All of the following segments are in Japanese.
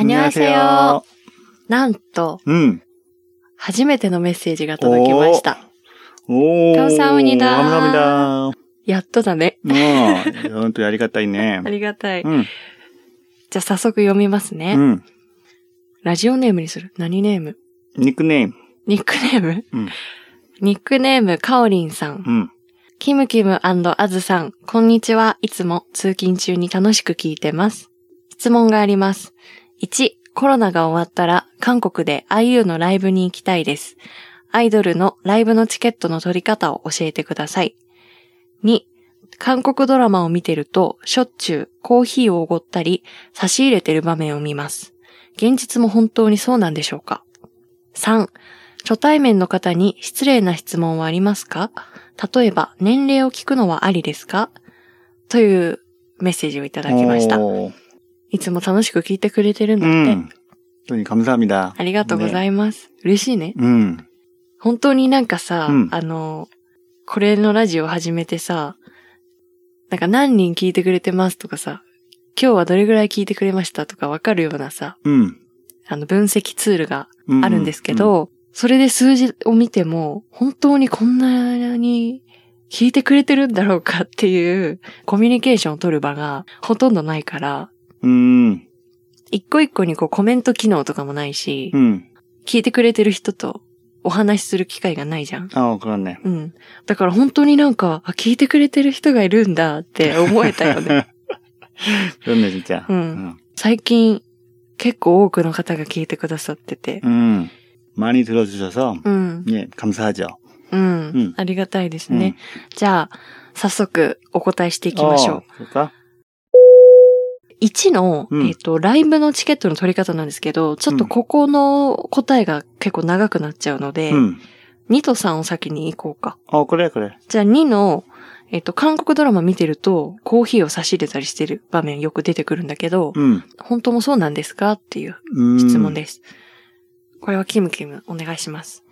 あにわせよ。なんと、うん。初めてのメッセージが届きました。おー。かおさうにだ。やっとだね。うん。本当とありがたいね。ありがたい。うん、じゃあ早速読みますね。うん。ラジオネームにする何ネーム？ニックネーム。ニックネーム、うん、ニックネーム、かおりんさん。うん、キムキムあずさん、こんにちは。いつも通勤中に楽しく聞いてます。質問があります。1、コロナが終わったら韓国で IU のライブに行きたいです。アイドルのライブのチケットの取り方を教えてください。2、韓国ドラマを見てると、しょっちゅうコーヒーをおごったり、差し入れてる場面を見ます。現実も本当にそうなんでしょうか ?3、初対面の方に失礼な質問はありますか？例えば、年齢を聞くのはありですか？というメッセージをいただきました。오. いつも楽しく聞いてくれてるんだって。 음. 또 감사합니다. ありがとうございます。嬉しいね。 음. 本当になんかさ、うんあの、これのラジオ始めてさ、なんか何人聞いてくれてますとかさ、今日はどれぐらい聞いてくれましたとかわかるようなさ、 음. あの分析ツールが 음. あるんですけど、それで数字を見ても、本当にこんなに聞いてくれてるんだろうかっていうコミュニケーションを取る場がほとんどないから、 음. 一個一個にこうコメント機能とかもないし、 음. 聞いてくれてる人とお話しする機会がないじゃん。 어, 그렇네. うん。だから本当になんか、あ聞いてくれてる人がいるんだって思えたよね。 그렇네, 진짜. 음. 最近、結構多くの方が聞いてくださってて。 음. 많이 들어주셔서, うん。 예, 감사하죠. うん。うんありがたいですね。じゃあ、早速お答えしていきましょう。 어, 그럴까? 1の、うんえっ、と、ライブのチケットの取り方なんですけど、ちょっとここの答えが結構長くなっちゃうので、 음. 2と3を先に行こうか。 어, 그래, 그래. じゃあ2の、えっ、と、韓国ドラマ見てると、コーヒーを差し入れたりしてる場面よく出てくるんだけど、 음. 本当もそうなんですかっていう 음. 質問です。これはキムキムお願いします。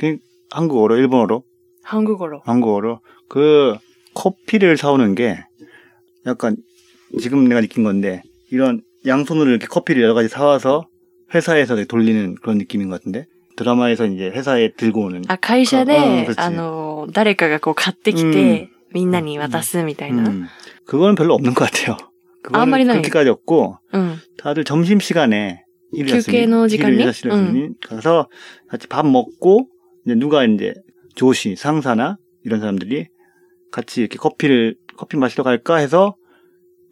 그, 한국어로, 일본어로? 韓国語。 한국어로. 그, 커피를 사오는 게, 약간, 지금 내가 느낀 건데, 이런 양손으로 이렇게 커피를 여러 가지 사와서 회사에서 이렇게 돌리는 그런 느낌인 것 같은데? 드라마에서 이제 회사에 들고 오는. あ、会社うんで、別にあの、誰かがこう買ってきて、みんなに渡すみたいな。 음. 그거는 별로 없는 것 같아요. 아, 말이 그거는 나요. 그렇게까지 없고, うん。 다들 점심시간에 일을 교계의 시간에? 일을 하시려니 가서 같이 밥 먹고 이제 누가 이제 조시 상사나 이런 사람들이 같이 이렇게 커피를 커피 마시러 갈까 해서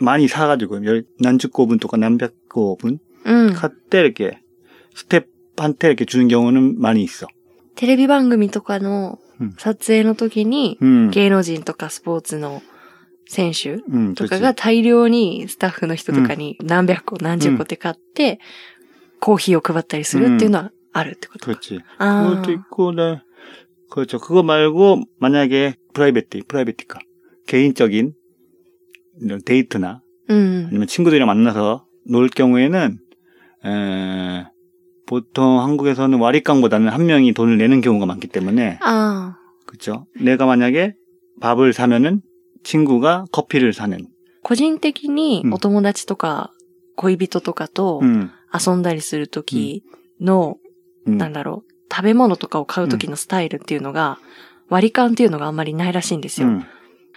많이 사가지고 열, 난주꼽은 또가 남백꼽은 うん。 그때 이렇게 스텝한테 이렇게 주는 경우는 많이 있어. テレビ番組とかのうん撮影の時に、 음, 芸能人とかスポーツの選手 음, とか 그렇지. が大量にスタッフの人とかに何百個、何十個って買って、コーヒーを配ったりするっていうのはあるってことか。 그렇지. あ 그것도 あ。 있고, 네. 그렇죠. 그거 말고 만약에 프라이베트, 프라이베티까 개인적인 이런 데이트나 うん。 아니면 친구들이랑 만나서 놀 경우에는 에, 보통 한국에서는 와리깡보다는 한 명이 돈을 내는 경우가 많기 때문에 ああ。 그렇죠. 내가 만약에 밥을 사면은 친구가 커피를 사는. 個人的にうんお友達とか恋人とかと 음, 遊んだりする時の、 음. なんだろう、食べ物とかを買う時のスタイルっていうのが、割り勘っていうのがあんまりないらしいんですよ。 음,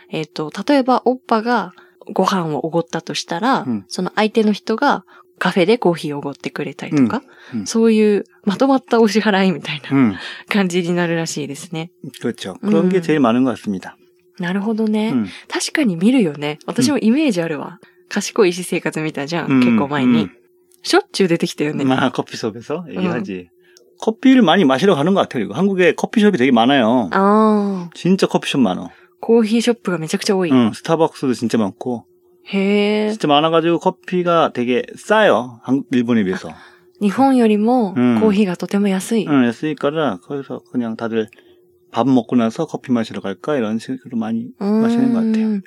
えっ、と、例えば、おっぱが ご飯をおごったとしたら、うんその相手の人がカフェでコーヒーをおごってくれたりとか、うんうんそういうまとまったお支払いみたいな 음, 感じになるらしいですね。 그렇죠. 그런 게 음. 제일 많은 것 같습니다. なるほどね。 음, 確かに見るよね。私もイメージあるわ。賢い医師生活見たじゃん。 음, 結構前に。 음. しょっちゅう出てきたよね。 마 커피숍에서 얘기하지. 커피를 많이 마시러 가는 것 같아요. 이거. 한국에 커피숍이 되게 많아요. ああ。 진짜 커피숍 많아. コーヒーショップがめちゃくちゃ多い。 응, 스타벅스도 진짜 많고. へえ。 진짜 많아가지고 커피가 되게 싸요. 한국, 일본에 비해서. 日本よりもコうんーヒーがとても安い。 응, 했으니까 거기서 그냥 다들 밥 먹고 나서 커피 마시러 갈까 이런 식으로 많이 うーん 마시는 것 같아요.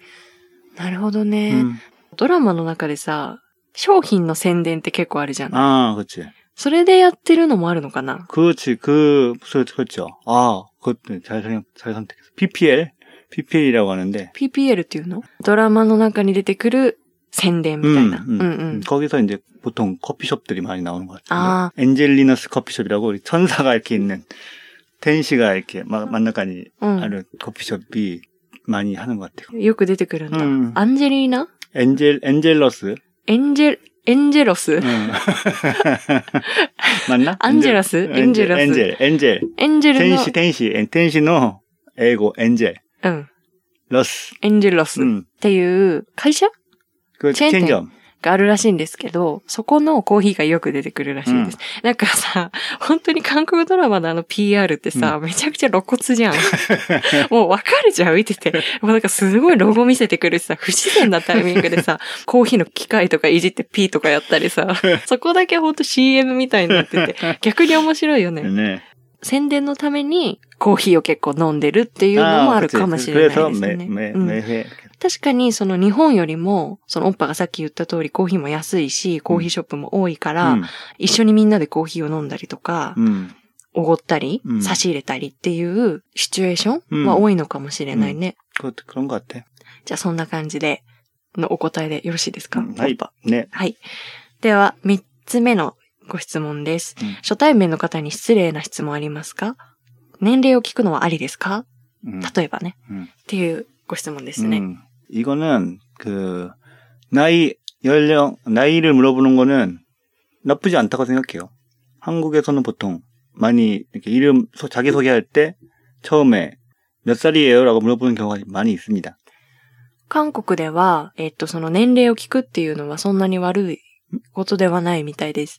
なるほどね、 음. ドラマの中でさ、商品の宣伝って結構あるじゃん。 아, 그렇지. それでやってるのもあるのかな 그렇지. 그, 그- 그렇죠. 아, 그것도 잘, 선- 잘 선택했어. PPL? PPL이라고 하는데. ?PPL っていうのドラマの中に出てくる宣伝みたいな。 음, うん 음. うん。 거기서 이제 보통 커피숍들이 많이 나오는 것 같아요. 아. 엔젤리너스 커피숍이라고 우리 천사가 이렇게 있는 텐시가 이렇게 막 만나까지 うん。 하는 커피숍이 많이 하는 것 같아요. よく出てくるんだ。うんアンジェリーナ 엔젤, 엔젤러스. エンジェル、エンジェロス 응. 맞나? 안젤러스? 엔젤, 엔젤러스. 엔젤, 엔젤. エンジェルの 텐시, 、 텐시, 엔- 텐시노 에고, 엔젤, うん。ロス。エンジェルロスっていう会社、うん、チェーン店があるらしいんですけど、そこのコーヒーがよく出てくるらしいです。うん、なんかさ、本当に韓国ドラマのあの PR ってさ、うん、めちゃくちゃ露骨じゃん。もうわかるじゃん、見てて。もうなんかすごいロゴ見せてくるしさ、不自然なタイミングでさ、コーヒーの機械とかいじって P とかやったりさ、そこだけほんと CM みたいになってて、逆に面白いよね。ね宣伝のためにコーヒーを結構飲んでるっていうのもあるかもしれないですね。うん、確かにその日本よりも、そのオッパがさっき言った通りコーヒーも安いし、コーヒーショップも多いから、一緒にみんなでコーヒーを飲んだりとか、お、ご、ったり、差し入れたりっていうシチュエーションは多いのかもしれないね。じゃあそんな感じでのお答えでよろしいですか？はい。ね。はい。では、三つ目のご質問です。うん初対面の方に失礼な質問ありますか年齢を聞くのはありですか 음, 例えばね。 음. っていうご質問ですね。 음, 이거는 그 나이 연령 나이를 물어보는 거는 나쁘지 않다고 생각해요. 한국에서는 보통 많이 이렇게 이름 소- 자기 소개할 때 처음에 몇 살이에요라고 물어보는 경우가 많이 있습니다. 韓国では、えっと、その年齢を聞くっていうのはそんなに悪いことではないみたいです。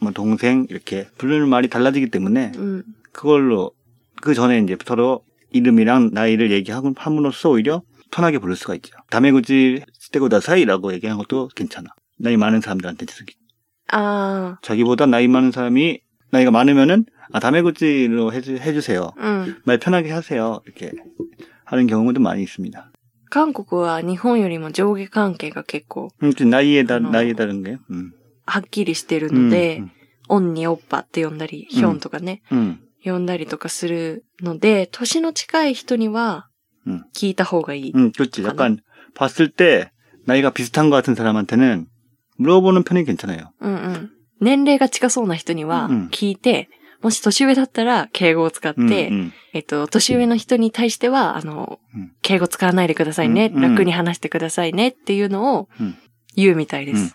뭐 동생 이렇게 부르는 말이 달라지기 때문에 うん。 그걸로 그 전에 이제 서로 이름이랑 나이를 얘기하고 함으로써 오히려 편하게 부를 수가 있죠. 다메구지 스테고다 사이라고 얘기하는 것도 괜찮아. 나이 많은 사람들한테 쓰기. あ 자기보다 나이 많은 사람이 나이가 많으면은 아 다메구지로 해주, 해주세요. あ、うん。 말 편하게 하세요. 이렇게 하는 경우도 많이 있습니다. 韓国は日本よりも上下関係が結構 음, 좀 나이에 다, 어. 나이에 다른 게. 음. はっきりしてるので、 음, オンにオッパって呼んだり、ヒョンとかね、 음, 呼んだりとかするので、年の近い人にはうん聞いた方がいい。 음, 그렇지. 가능? 약간 봤을 때 나이가 비슷한 것 같은 사람한테는 물어보는 편이 괜찮아요. うんうん。年齢が近そうな人にはうん聞いて、もし年上だったら敬語を使って、 음, 음, えっと、年上の人に対しては、あの、うん敬語使わないでくださいね、うん楽に話してくださいねっていうのをうん言うみたいです。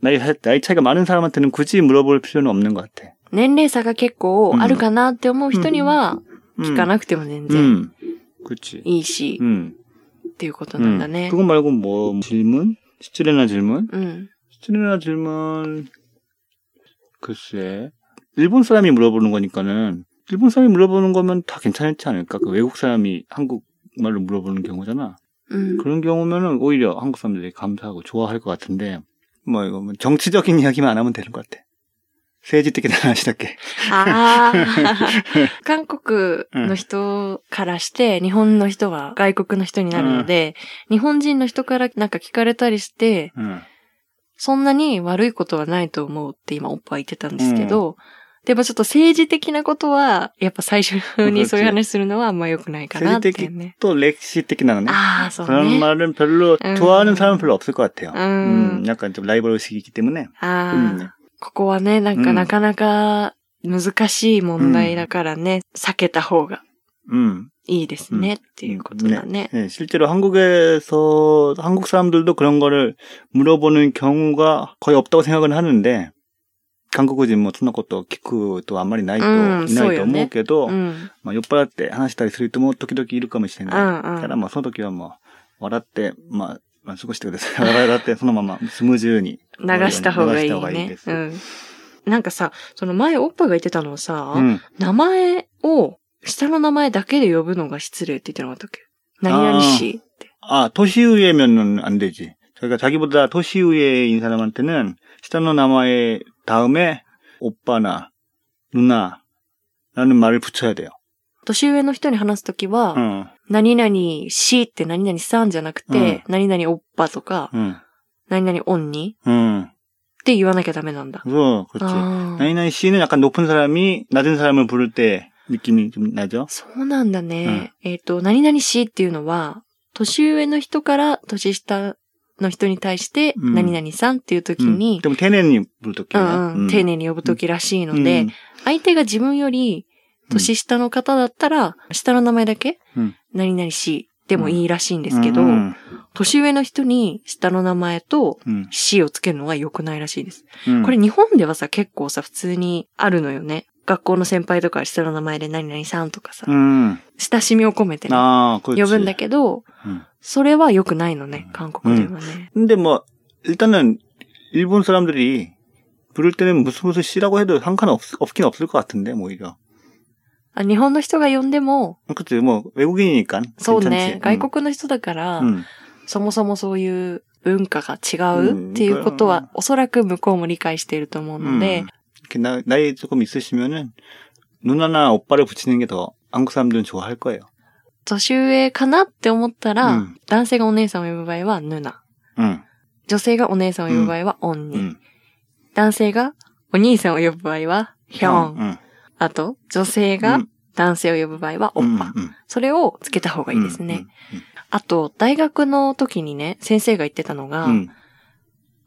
나이, 사- 나이 차이가 많은 사람한테는 굳이 물어볼 필요는 없는 것 같아. 年齢差が結構あるかなって思う人には聞かなくても全然 음. 그치. いいし、 음. っていうことなんだ 음. ね。 그거 말고 뭐, 질문? 시츠레나 질문? うん。 시츠레나 질문, 글쎄. 일본 사람이 물어보는 거니까는, 일본 사람이 물어보는 거면 다 괜찮지 않을까? 그 외국 사람이 한국말로 물어보는 경우잖아. うん。 그런 경우면은 오히려 한국 사람들이 감사하고 좋아할 것 같은데, 뭐 이거 뭐 정치적인 이야기만 안 하면 되는 것 같아. 세지 뜯게 나시다 게. ああ。韓国の人からして、日本の人は外国の人になるので、日本人の人からなんか聞かれたりして、 응. そんなに悪いことはないと思うって今おっぱい言ってたんですけど、 でもちょっと政治的なことは、やっぱ最初にそういう話するのはあんま良くないかなっていうね。 또 렉시특히나는 ああ、そう 그런 ね。 말은 별로 음. 좋아하는 사람은 별로 없을 것 같아요. 음. 음, 약간 좀 라이벌 의식이 있기 때문에. ああ、うんここはね、なんかうんなかなか難しい問題だからね、避けた方が 음. いいですね、っていうことだね。 네, 실제로 한국에서 한국 사람들도 그런 거를 물어보는 경우가 거의 없다고 생각은 하는데 한국은 뭐そんなこと聞くとあんまりないと、うんいないと思うけど、うん。まあ、酔っ払って話したりする人も時々いるかもしれうない。んうん。から、まあ、その時はもう、笑って、まあ、まあ、過ごしてください。笑って、そのままスムーズに。流した方がいい流した方がいいねで。すうん。なんかさ、その前おっぱが言ってたのはさ、うん。名前を下の名前だけで呼ぶのが失礼って言ってなかったっけ何々氏って。 아, 도시우에면은 안 되지. 그러니까 자기보다 도시우에인 사람한테는 시단노 나마의 다음에 오빠나 누나라는 말을 붙여야 돼요. 年上の人に話すときは、 응, 何々氏って何々さんじゃなくて、何々おっぱとか、 응, 何々おんに 응. って言わなきゃダメなんだ。 그래서 그렇지. あー 나이나이 씨는 약간 높은 사람이 낮은 사람을 부를 때 느낌이 좀 나죠. そうなんだね。えっ、と、何々氏っていうのは、年上の人から年下 の人に対して、何々さんっていう時に、うん。うん、でも丁寧に呼ぶ時は、うん、丁寧に呼ぶ時らしいので、相手が自分より年下の方だったら、下の名前だけ、何々しでもいいらしいんですけど、年上の人に下の名前と C をつけるのは良くないらしいです。これ日本ではさ、結構さ、普通にあるのよね。学校の先輩とか下の名前で何々さんとかさ、 응. 親しみを込めてね、 아, 그렇지. 呼ぶんだけど、 응. それは良くないのね、韓国ではね。 근데 뭐 일단은 일본 사람들이 부를 때는 무슨 무슨 씨라고 해도 상관없 없긴 없을 것 같은데 뭐 오히려. あ日本の人が呼んでも、 그치 뭐 외국인이니까. そうね、 괜찮지. 外国の人だから、 응. そもそもそういう文化が違うっていうことうんは、おそらく向こうも理解していると思うので 음. 、 이렇게 나, 나이 조금 있으시면은 누나나 오빠를 붙이는 게 더 한국 사람들은 좋아할 거예요. 年上かなって思ったら、うん男性がお姉さんを呼ぶ場合は、ヌナ。 응. 女性がお姉さんを呼ぶ場合は、オンニ。 응. 男性がお兄さんを呼ぶ場合は、ヒョン。 응. あと、女性が 응. 男性を呼ぶ場合は、オッパ。 응. 응. それをつけた方がいいですね。あと、大学の時にね、先生が言ってたのが、 응.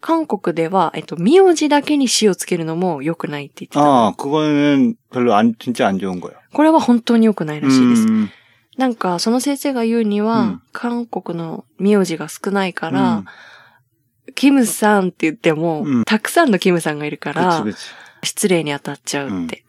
韓国では、えっと、名字だけに死をつけるのも良くないって言ってたの。 아, 그거는 별로 안 진짜 안 좋은 거예요. これは本当に良くないらしいです。 음. なんか、その先生が言うには、うん韓国の名字が少ないから、 음. キムさんって言っても、うんたくさんのキムさんがいるか 그치, ら、 그치. 失礼に当たっちゃうって。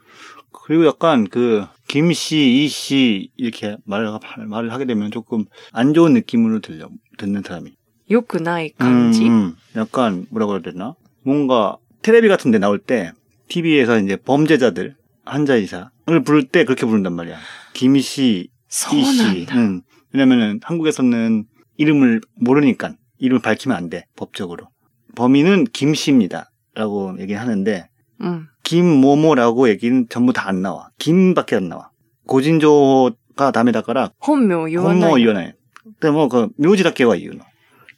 그리고 약간 그 김씨, 이씨 이렇게 말을 말을 하게 되면 조금 안 좋은 느낌으로 들려 듣는 사람이. 良くない感じ。 음, 음. 약간 뭐라고 해야 되나? 뭔가 텔레비 같은 데 나올 때 TV에서 이제 범죄자들 한자이사를 부를 때 그렇게 부른단 말이야. 김씨, そうなん 이씨. だ。 응. 왜냐면은 한국에서는 이름을 모르니까 이름을 밝히면 안 돼. 법적으로. 범인은 김씨입니다. 라고 얘기하는데 うん。 김모모라고 얘기는 전부 다 안 나와. 김밖에 안 나와. 고진조가 다음에다가라 本名を言わない。 혼모 이어나요. 근데 뭐그 묘지답게와 이유는.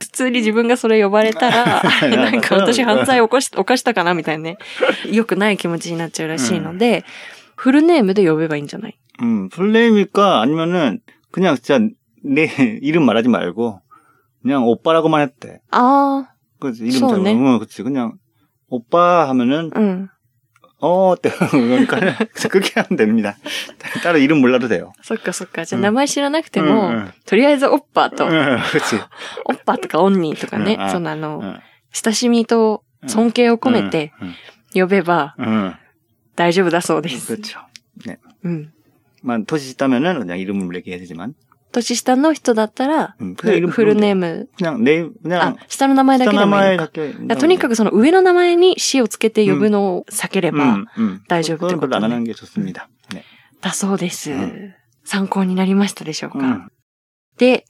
普通に自分がそれ呼ばれたら、あれなんか私犯罪を起こし、犯したかなみたいなね。良くない気持ちになっちゃうらしいので、フルネームで呼べばいいんじゃない 음, 풀네임일까 아니면은 그냥 진짜 내 이름 말하지 말고 그냥 오빠라고만 했대. あ 그지 이름そうね 잘 응, 그치 그냥 오빠 하면은 あ、うん。 어 때 그러니까 그렇게 하면 됩니다. 따로 이름 몰라도 돼요. そっかそっか。じゃあうん名前知らなくて 응, も、 응, とりあえずオッパと、 응, 그치. オッパとかオンニーとかねうん、あそのあの、 응, 親しみと尊敬を込めて 응, 呼べば 응, 大丈夫だそうです。 그렇죠. うん。 만 토시 있다면은 그냥 이름을 얘기해야 되지만 年下の人だったら、うん、フフルネーム。あ、下の名前だけでもいいのか。とにかくその上の名前に死をつけて呼ぶのを避ければ大丈夫ってこと、ね、うんうん、だそうです、参考になりましたでしょうか、で、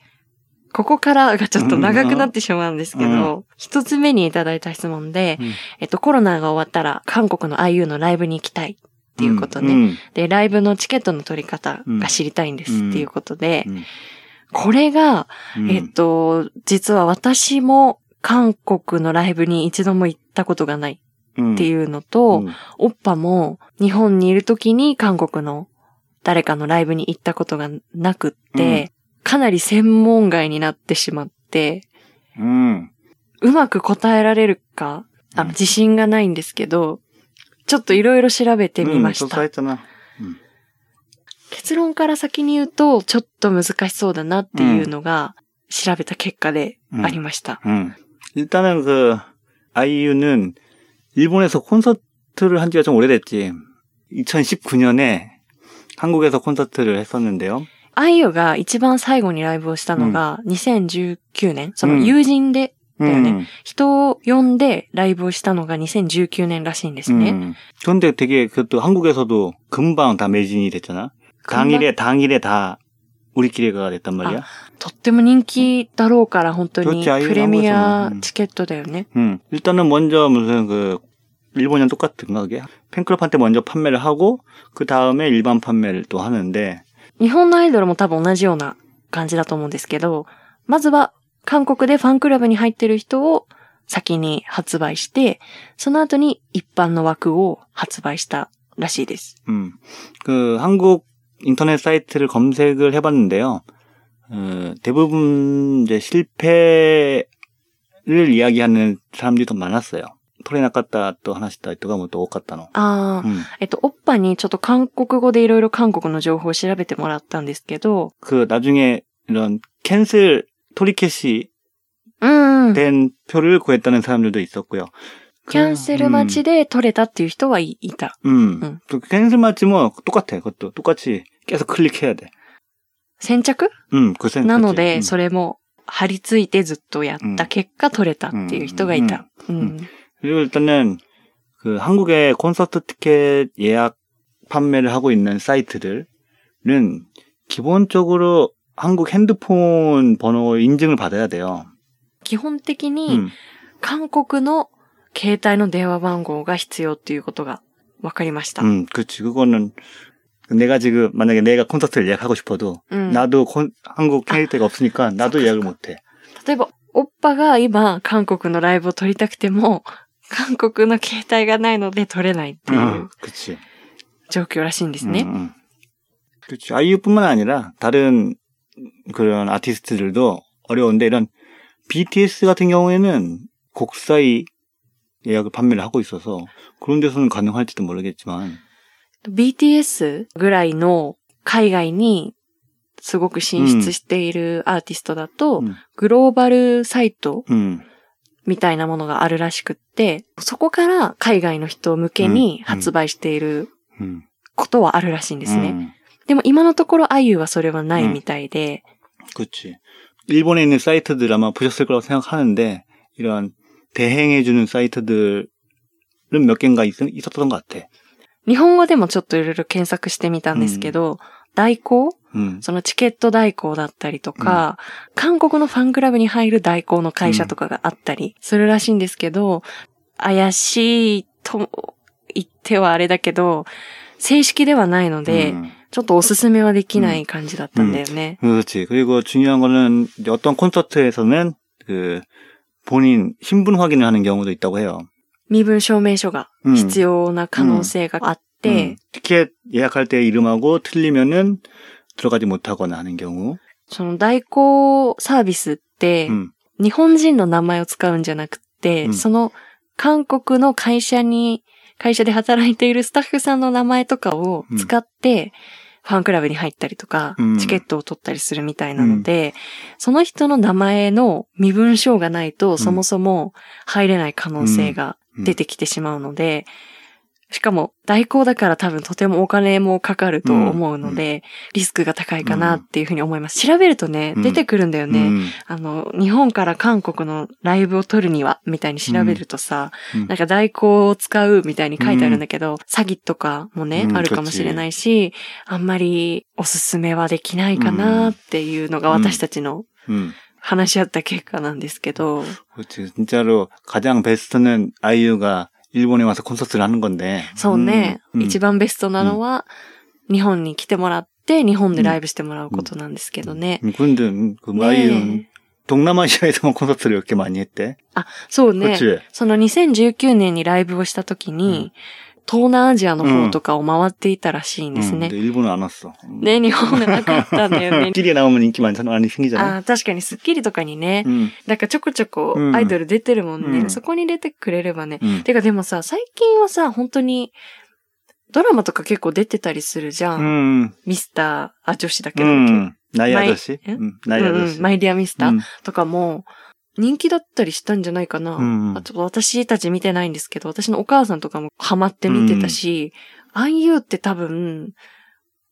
ここからがちょっと長くなってしまうんですけど、一、うん、つ目にいただいた質問で、うん、えっと、コロナが終わったら韓国の IU のライブに行きたい。っていうことね。うんで、ライブのチケットの取り方が知りたいんですっていうことで、うん。これが、うん。えっと、実は私も韓国のライブに一度も行ったことがないっていうのと、うん。オッパも日本にいる時に韓国の誰かのライブに行ったことがなくって、かなり専門外になってしまって、うん。うまく答えられるか、あうん自信がないんですけど、ちょっといろいろ調べてみましうん、た。そうされたな。結論から先に言うと、ちょっと難しそうだなっていうのが、調べた結果でありました。 음. 일단은 그 아이유는 일본에서 콘서트를 한 지가 좀 오래됐지. 2019년에 한국에서 콘서트를 했었는데요. あいよが一番最後にライブをしたのが2019年、その友人で、 음, 人を呼んでライブをしたのが2019年らしいんですね。 음. 그런데 되게 그것도 한국에서도 금방 다 매진이 됐잖아. 당일에 당일에 다 우리끼리가 됐단 말이야. とっても人気だろうから本当にどっちああいうプレミアうんチケットだよね。 음. 일단은 먼저 무슨 그 일본이랑 똑같은가 그게 팬클럽한테 먼저 판매를 하고 그 다음에 일반 판매를 또 하는데 日本のアイドルも多分同じような感じだと思うんですけど、まずは 韓国でファンクラブに入ってる人を先に発売して、その後に一般の枠を発売したらしいです。 음, 그 한국 인터넷 사이트를 검색을 해봤는데요. 어, 대부분 이제 실패를 이야기하는 사람들이 더 많았어요. 토레 나갔다 또 하나씩 다 또가 뭐또 갔다 너. ああ、 음. えっと、おっぱにちょっと韓国語でいろいろ韓国の情報を調べてもらったんですけど、 그 나중에 이런 캔슬 토리켓이 うんうん。 된 표를 구했다는 사람들도 있었고요. キャンセル待ちで取れたっていう人はいいた。 음. 음. 또 캔슬 맞지 뭐 똑같아. 그것도 똑같이 계속 클릭해야 돼. 先着 음, 그 센스. なので、 음. それも張り付いてずっとやった結果取れたっていう人がいた。うん。 그리고 일단은 그 한국의 콘서트 티켓 예약 판매를 하고 있는 사이트들은 기본적으로 한국 핸드폰 번호 인증을 받아야 돼요. 基本的に 음. 韓国の携帯の電話番号が必要っていうことが分かりました。 음, 그렇지. 그거는 내가 지금 만약에 내가 콘서트를 예약하고 싶어도 うん、 나도 콘- 한국 캐릭터가 없으니까 나도 예약을 못 해. 例えば、おっぱが今韓国のライブを撮りたくても、韓国の携帯がないので撮れないっていう 음, 그렇지. 状況らしいんですね。 음, 음. 그렇지. 아이유뿐만 아니라 다른 그런 아티스트들도 어려운데 이런 BTS 같은 경우에는 국사이 예약을 판매를 하고 있어서 그런 데서는 가능할지도 모르겠지만 BTS ぐらいの海外にすごく進出しているアーティストだと、 음, グローバルサイト 음, みたいなものがあるらしくって、そこから海外の人向けに発売している 음, ことはあるらしいんですね。 음, でも今のところ IU はそれはないみたいで、 그렇지. 일본에 있는 사이트들 아마 보셨을 거라고 생각하는데 이런 대행해주는 사이트들은 몇 개인가 있, 있었던 것 같아. 日本語でもちょっといろいろ検索してみたんですけど、代行 음, そのチケット代行だったりとか、韓国のファンクラブに入る代行の会社とかがあったりするらしいんですけど、怪しいと言ってはあれだけど、正式ではないので、 음. ちょっとおすすめはできない感じだったんだよね。 그렇지. 그리고 중요한 거는 이제 어떤 콘서트에서는 그 본인 신분 확인을 하는 경우도 있다고 해요. 身分証明書が 음. 必要な可能性があって、 음. 티켓 예약할 때 이름하고 틀리면은 들어가지 못하거나 하는 경우. その代行サービスって、 음. 日本人の名前を使うんじゃなくて、うんその韓国の会社に、会社で働いているスタッフさんの名前とかを使って、 ファンクラブに入ったりとか、うん。チケットを取ったりするみたいなので、その人の名前の身分証がないと、そもそも入れない可能性が出てきてしまうので、しかも代行だから多分とてもお金もかかると思うので、リスクが高いかなっていうふうに思います。調べるとね、うん出てくるんだよね。うんあの、日本から韓国のライブを撮るには、みたいに調べるとさ、うんなんか代行を使うみたいに書いてあるんだけど、詐欺とかもね、うんあるかもしれないし、あんまりおすすめはできないかなっていうのが私たちの 음. 話し合った結果なんですけど、 그렇지. 진짜로 가장 베스트는 아이유가 일본에 와서 콘서트를 하는 건데. そうね、 음, 음. 一番ベストなのは、日本に来てもらって、日本でライブしてもらうことなんですけどね。 음, 그런데 음, 그 ね 아이유는 동남아시아에서만 콘서트를 이렇게 많이 했대. あ、そうね。 그렇지. その2019年にライブをした時に、 東南アジアの方とかを回っていたらしいんですね。う、うん、で、日本はなかった。ね、日本がなかったんだよね。綺麗なものに決まりのあれじゃない？あ確かにスッキリとかにね、うん、なんかちょこちょこアイドル出てるもんね。うん、そこに出てくれればね。てかでもさ、最近はさ、本当に、ドラマとか結構出てたりするじゃん。うん、ミスター、あ、女子だけど。うん、ナイア女子？ナイア女子。マイディアミスター、とかも、人気だったりしたんじゃないかな。うんあと私たち見てないんですけど、私のお母さんとかもハマって見てたし、IU って多分、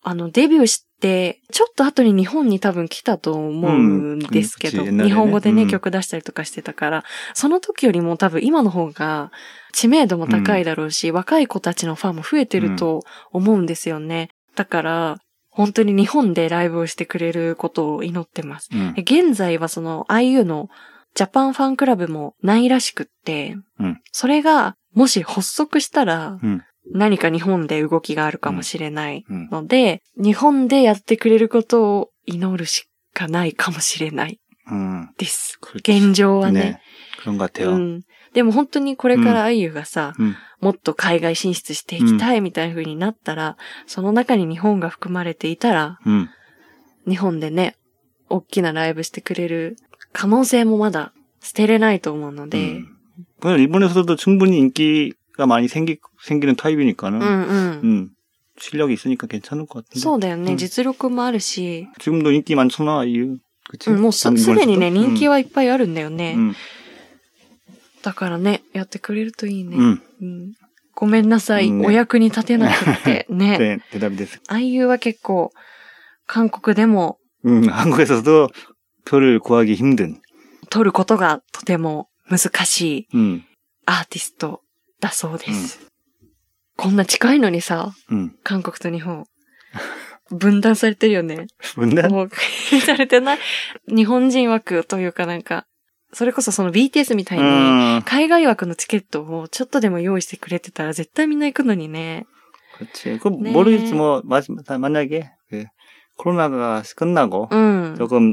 あの、デビューして、ちょっと後に日本に多分来たと思うんですけど、うんうん日本語でね、うん曲出したりとかしてたから、その時よりも多分今の方が知名度も高いだろうし、若い子たちのファンも増えてると思うんですよね。だから、本当に日本でライブをしてくれることを祈ってます。 음, 現在はその IU のジャパンファンクラブもないらしくって、うん、それがもし発足したら、何か日本で動きがあるかもしれないので、うん。うん、日本でやってくれることを祈るしかないかもしれないです。うん、現状はね。ね。うん、でも本当にこれからあゆがさ、もっと海外進出していきたいみたいな風になったら、その中に日本が含まれていたら、日本でね、大きなライブしてくれる可能性もまだ捨てれないと思うので、 음. 그냥 일본에서도 충분히 인기가 많이 생기, 생기는 타입이니까는, うんうん。 음, 실력이 있으니까 괜찮을 것 같은데. そうだよね、うん実力もあるし、 지금도 인기 많잖아, 아이유. 그치? うんもうすすでにね、人気はいっぱいあるんだよね。 음, だからね、やってくれるといいね。 음, うんごめんなさい、うんねお役に立てなくって。ね。 네, 대답이 됐어요. IU は結構、韓国でも 음, 한국에서도 표를 구하기 힘든, 撮ることがとても難しい 음, アーティストだそうです。こんな近いのにさ、 음. 韓国と日本。分断されてるよね。 뭔데? もう、されてない。日本人枠というかなんか、それこそその BTS みたいに、 음, 海外枠のチケットをちょっとでも用意してくれてたら絶対みんな行くのにね。 그렇지. 그 네. 모르겠지 뭐 마- 만약에 그 코로나가 끝나고 うん。 조금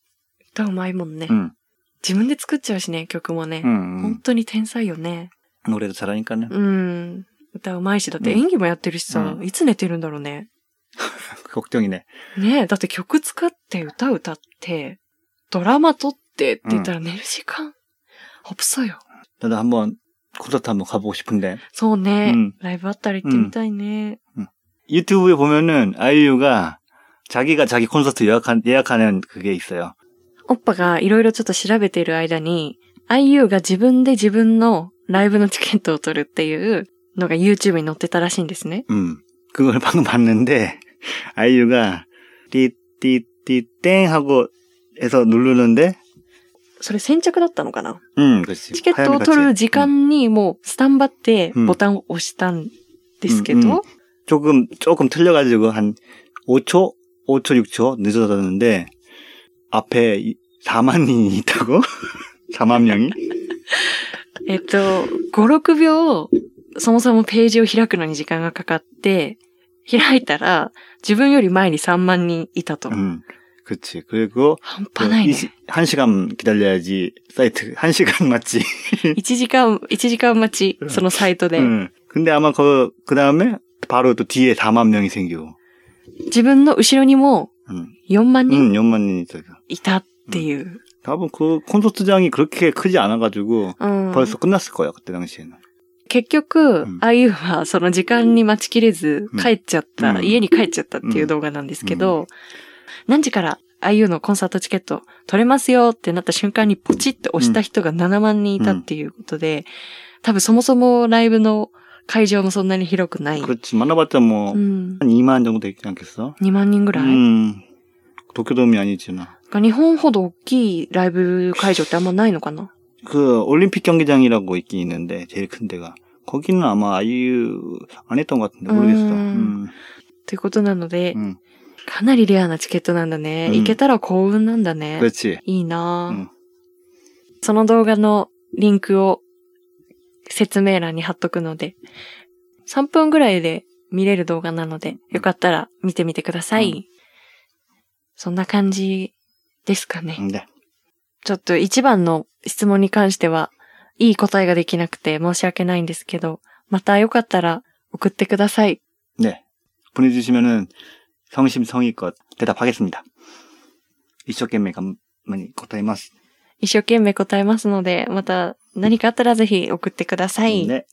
歌うまいもんね。 응, 自分で作っちゃうしね、曲もね。 응, 本 응. 当に天才よね。 노래도 잘하니까는 うん。歌うまいし、だってうん演技もやってるしさ、うんいつ寝てるんだろうね。 걱정이네. ねえ、だって曲作って歌歌って、ドラマ撮ってって言ったら寝る時間、없어요。 나도 한번 콘서트 한번 가보고 싶은데 そうね、うんライブあったら行ってみたいね。 유튜브에 보면은 아이유가 자기가 자기 콘서트 예약한, 예약하는 그게 있어요. おっぱがいろいろちょっと調べてる間に、IU が自分で自分のライブのチケットを取るっていうのが YouTube に載ってたらしいんですね。 음, 그걸 방금 봤는데 아이유가 띠띠띠 땡 하고 해서 누르는데 それ先着だったのかな 음, 그렇지. チケットを取る時 하얀 같이. 음. 間にもうスタンバってうんボタンを押したんですけうんうんど、 조금 조금 틀려가지고 한 5초, 5초, 6초 늦어졌는데 앞에 이- 4만이 있다고? 4만 명이? えっと、5、6秒、そもそもページを開くのに時間がかかって、開いたら、自分より前に3万人いたと。 음, 그렇지. 그리고 半 그端ないね。 이시- 한 시간 기다려야지 사이트 한 시간 맞지. 1時間、1時間待ち、そのサイトで。 음, 근데 아마 그, 그 다음에 바로 또 뒤에 4만 명이 생기고. 自分の後ろにも 음. 4万人 음, 4만人있어요. いたっていう。 다분 그 콘서트장이 그렇게 크지 않아가지고 うん、 벌써 끝났을 거야, 그때 당시에는. 結局、うんあゆはその時間に待ちきれずうん帰っちゃった、うん家に帰っちゃったっていう動画なんですけど、何時からあゆのコンサートチケット取れますよってなった瞬間にポチッと押した人が7万人いたっていうことで、多分そもそもライブの会場もそんなに広くない。 그렇지. 만나봤자 뭐, うん、 한 2만 정도 되지 않겠어? 2万人ぐらい、 음. 도쿄돔이 아니잖아. 日本ほど大きいライブ会場ってあんまないのかな 그 올림픽 경기장이라고 있긴 있는데 제일 큰 데가 거기는 아마 아이유 안 했던 것 같은데 모르겠어. 음. 음. ということなので、 음. かなりレアなチケットなんだね。うん行けたら幸運なんだね。 그렇지. いいなぁ、うんその動画のリンクを説明欄に貼っとくので、3分ぐらいで見れる動画なので、よかったら見てみてください。 うんそんな感じですかね。 네. ちょっと一番の質問に関しては、いい答えができなくて申し訳ないんですけど、またよかったら送ってください。 네. 보내주시면은 성심성의껏 대답하겠습니다. 이쇼게임에 가만히 고타이마스. 一生懸命答えますので、また何かあったらぜひ送ってください。 네.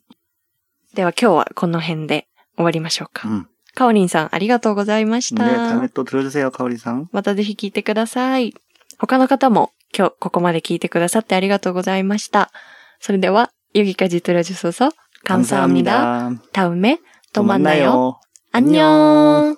では今日はこの辺で終わりましょうか。 음. かおりんさんありがとうございまし 네, た。 다음에 또 들어주세요, 카오리さん. またぜひ聞いてください。他の方も今日ここまで聞いてくださってありがとうございました。それでは、여기까지들어주셔서 감사합니다. 감사합니다. 다음에 또 또 만나요. 만나요. 안녕.